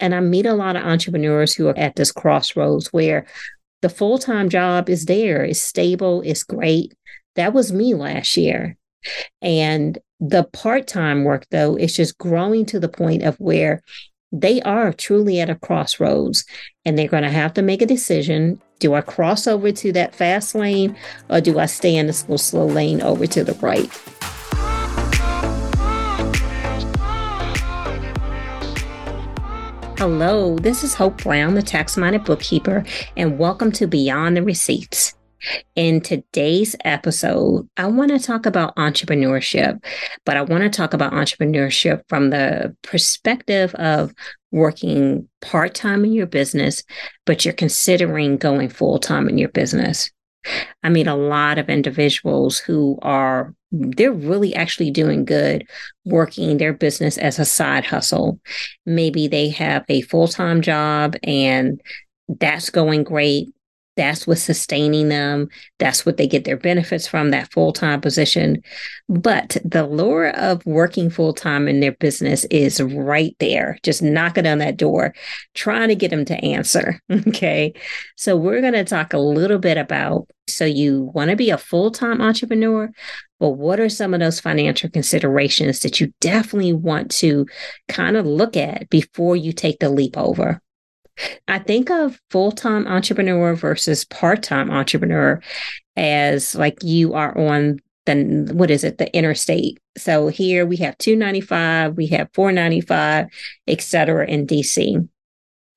And I meet a lot of entrepreneurs who are at this crossroads where the full time job is there, it's stable, it's great. That was me last year. And the part time work, though, is just growing to the point of where they are truly at a crossroads and they're going to have to make a decision. Do I cross over to that fast lane or do I stay in the slow, slow lane over to the right? Hello, this is Hope Brown, the tax minded bookkeeper, and welcome to Beyond the Receipts. In today's episode, I want to talk about entrepreneurship, but I want to talk about entrepreneurship from the perspective of working part time in your business, but you're considering going full time in your business. I meet a lot of individuals who are they're really actually doing good working their business as a side hustle. Maybe they have a full-time job and that's going great that's what's sustaining them. That's what they get their benefits from that full time position. But the lure of working full time in their business is right there, just knocking on that door, trying to get them to answer. Okay. So we're going to talk a little bit about so you want to be a full time entrepreneur, but what are some of those financial considerations that you definitely want to kind of look at before you take the leap over? I think of full time entrepreneur versus part time entrepreneur as like you are on the what is it? The interstate. So here we have 295 we have 495 et cetera in dc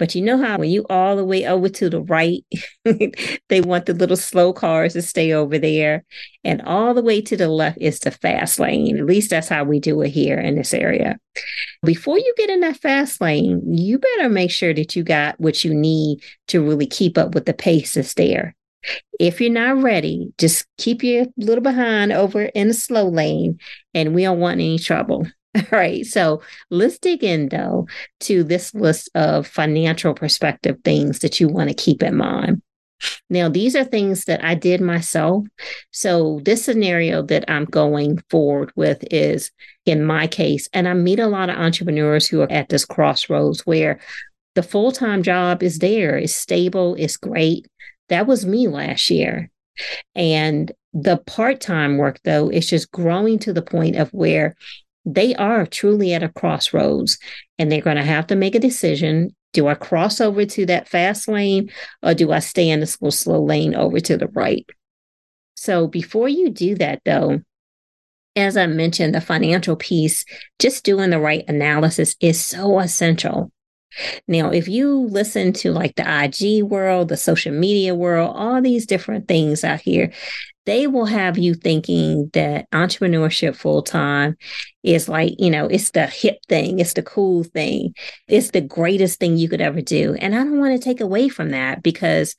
but you know how when you all the way over to the right, they want the little slow cars to stay over there. And all the way to the left is the fast lane. At least that's how we do it here in this area. Before you get in that fast lane, you better make sure that you got what you need to really keep up with the pace that's there. If you're not ready, just keep your little behind over in the slow lane, and we don't want any trouble. All right. So let's dig in though to this list of financial perspective things that you want to keep in mind. Now, these are things that I did myself. So, this scenario that I'm going forward with is in my case, and I meet a lot of entrepreneurs who are at this crossroads where the full time job is there, it's stable, it's great. That was me last year. And the part time work, though, is just growing to the point of where they are truly at a crossroads and they're going to have to make a decision. Do I cross over to that fast lane or do I stay in the slow, slow lane over to the right? So before you do that, though, as I mentioned, the financial piece, just doing the right analysis is so essential. Now, if you listen to like the IG world, the social media world, all these different things out here, they will have you thinking that entrepreneurship full time is like, you know, it's the hip thing, it's the cool thing, it's the greatest thing you could ever do. And I don't want to take away from that because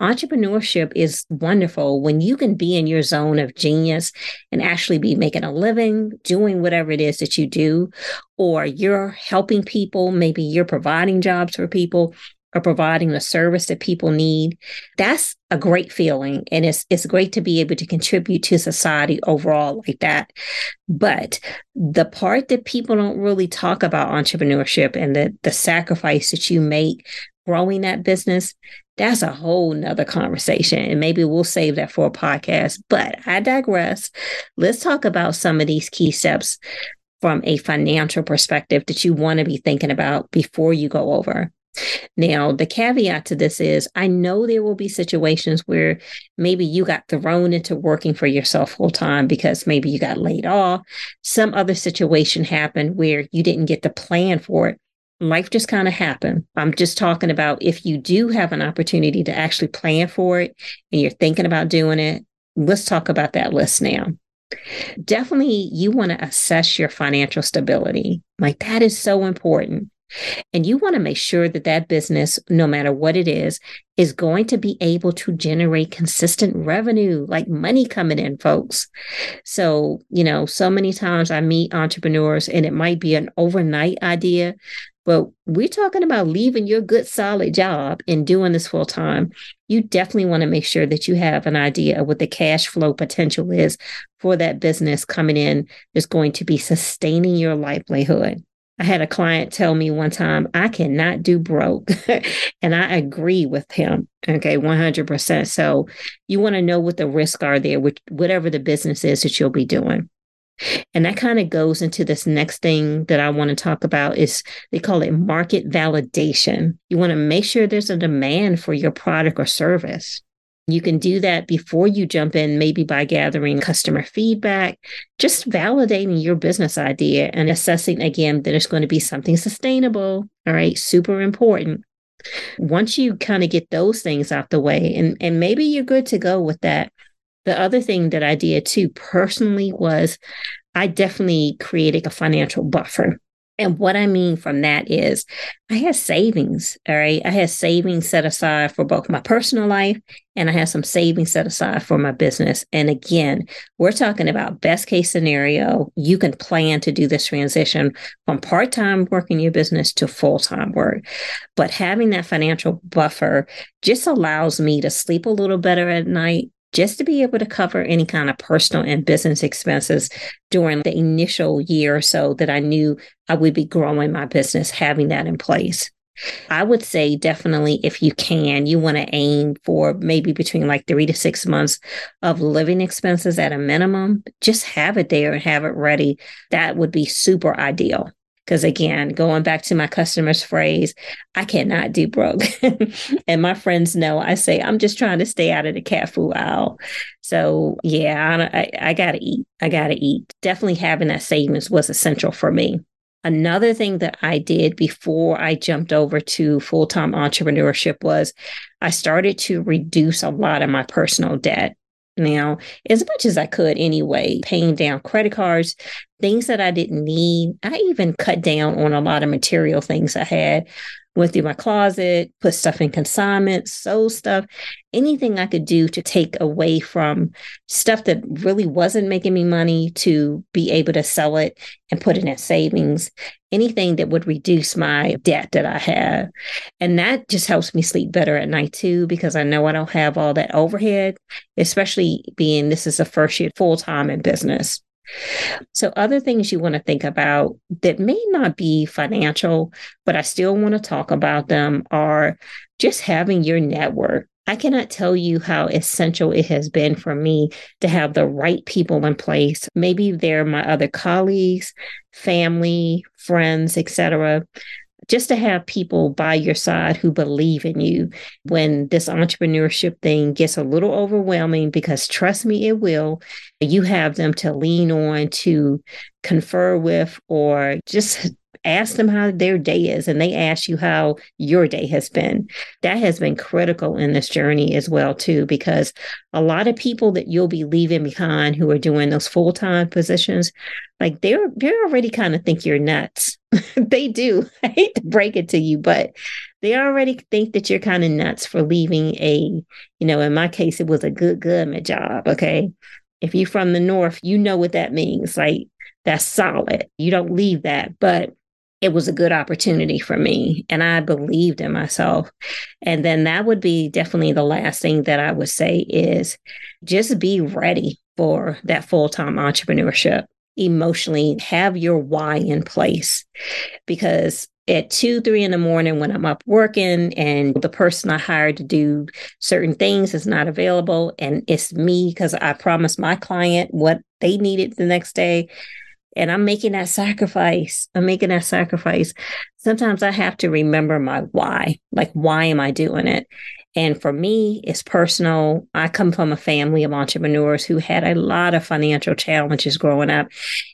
entrepreneurship is wonderful when you can be in your zone of genius and actually be making a living, doing whatever it is that you do, or you're helping people, maybe you're providing jobs for people or providing the service that people need. That's a great feeling. And it's it's great to be able to contribute to society overall like that. But the part that people don't really talk about entrepreneurship and the the sacrifice that you make growing that business, that's a whole nother conversation. And maybe we'll save that for a podcast. But I digress. Let's talk about some of these key steps from a financial perspective that you want to be thinking about before you go over. Now, the caveat to this is I know there will be situations where maybe you got thrown into working for yourself full time because maybe you got laid off. Some other situation happened where you didn't get to plan for it. Life just kind of happened. I'm just talking about if you do have an opportunity to actually plan for it and you're thinking about doing it, let's talk about that list now. Definitely, you want to assess your financial stability. Like that is so important. And you want to make sure that that business, no matter what it is, is going to be able to generate consistent revenue, like money coming in, folks. So, you know, so many times I meet entrepreneurs and it might be an overnight idea, but we're talking about leaving your good, solid job and doing this full time. You definitely want to make sure that you have an idea of what the cash flow potential is for that business coming in that's going to be sustaining your livelihood. I had a client tell me one time, I cannot do broke. and I agree with him. Okay, 100%. So you want to know what the risks are there, with whatever the business is that you'll be doing. And that kind of goes into this next thing that I want to talk about is they call it market validation. You want to make sure there's a demand for your product or service. You can do that before you jump in, maybe by gathering customer feedback, just validating your business idea and assessing again that it's going to be something sustainable. All right, super important. Once you kind of get those things out the way, and, and maybe you're good to go with that. The other thing that I did too personally was I definitely created a financial buffer. And what I mean from that is I had savings. All right. I had savings set aside for both my personal life and I had some savings set aside for my business. And again, we're talking about best case scenario. You can plan to do this transition from part time work in your business to full time work. But having that financial buffer just allows me to sleep a little better at night just to be able to cover any kind of personal and business expenses during the initial year or so that I knew I would be growing my business, having that in place. I would say definitely if you can, you want to aim for maybe between like three to six months of living expenses at a minimum. Just have it there and have it ready. That would be super ideal. Because again, going back to my customer's phrase, I cannot do broke. and my friends know I say, I'm just trying to stay out of the cat food aisle. So yeah, I, I, I got to eat. I got to eat. Definitely having that savings was essential for me. Another thing that I did before I jumped over to full time entrepreneurship was I started to reduce a lot of my personal debt now as much as I could anyway, paying down credit cards, things that I didn't need. I even cut down on a lot of material things I had went through my closet, put stuff in consignment, sold stuff, anything I could do to take away from stuff that really wasn't making me money to be able to sell it and put it in savings, anything that would reduce my debt that I have. And that just helps me sleep better at night too, because I know I don't have all that overhead, especially being this is the first year full time in business. So, other things you want to think about that may not be financial, but I still want to talk about them are just having your network. I cannot tell you how essential it has been for me to have the right people in place. Maybe they're my other colleagues, family, friends, etc just to have people by your side who believe in you when this entrepreneurship thing gets a little overwhelming, because trust me, it will. You have them to lean on, to confer with, or just ask them how their day is and they ask you how your day has been. That has been critical in this journey as well too because a lot of people that you'll be leaving behind who are doing those full-time positions like they're they're already kind of think you're nuts. They do. I hate to break it to you but they already think that you're kind of nuts for leaving a you know in my case it was a good government job okay? If you're from the north you know what that means like that's solid. You don't leave that but it was a good opportunity for me and I believed in myself. And then that would be definitely the last thing that I would say is just be ready for that full time entrepreneurship. Emotionally, have your why in place because at two, three in the morning when I'm up working and the person I hired to do certain things is not available and it's me because I promised my client what they needed the next day and I'm making that sacrifice. I'm making that sacrifice. Sometimes I have to remember my why. Like, why am I doing it? And for me, it's personal. I come from a family of entrepreneurs who had a lot of financial challenges growing up,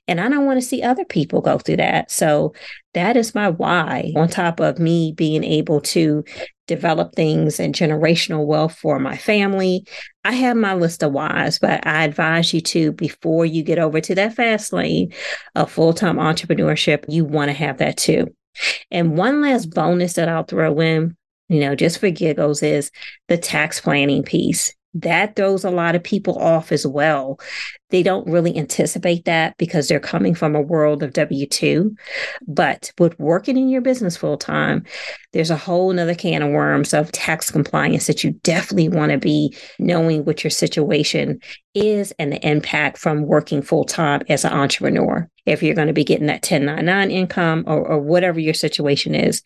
and I don't want to see other people go through that. So that is my why, on top of me being able to develop things and generational wealth for my family. I have my list of whys, but I advise you to, before you get over to that fast lane of full time entrepreneurship, you want to have that too. And one last bonus that I'll throw in, you know, just for giggles, is the tax planning piece. That throws a lot of people off as well. They don't really anticipate that because they're coming from a world of W 2. But with working in your business full time, there's a whole nother can of worms of tax compliance that you definitely want to be knowing what your situation is and the impact from working full time as an entrepreneur. If you're going to be getting that 1099 income or, or whatever your situation is,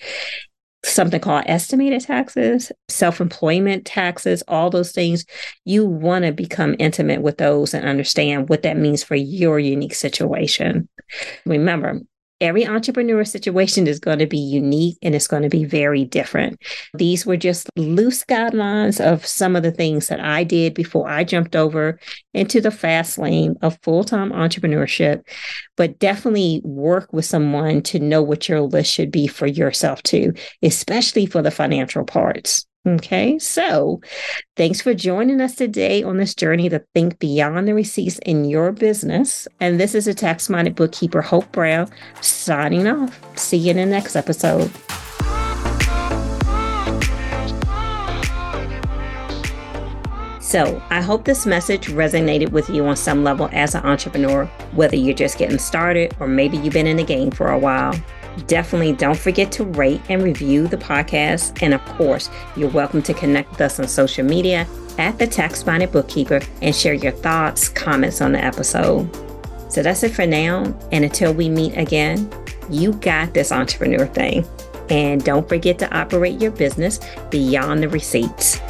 something called estimated taxes, self employment taxes, all those things. You want to become intimate with those and understand what that means for your unique situation. Remember, every entrepreneur situation is going to be unique and it's going to be very different. These were just loose guidelines of some of the things that I did before I jumped over into the fast lane of full time entrepreneurship. But definitely work with someone to know what your list should be for yourself, too, especially for the financial parts. Okay, so thanks for joining us today on this journey to think beyond the receipts in your business. And this is a tax minded bookkeeper, Hope Brown, signing off. See you in the next episode. So, I hope this message resonated with you on some level as an entrepreneur, whether you're just getting started or maybe you've been in the game for a while. Definitely don't forget to rate and review the podcast. And of course, you're welcome to connect with us on social media at the Tax Minded Bookkeeper and share your thoughts, comments on the episode. So that's it for now. And until we meet again, you got this entrepreneur thing. And don't forget to operate your business beyond the receipts.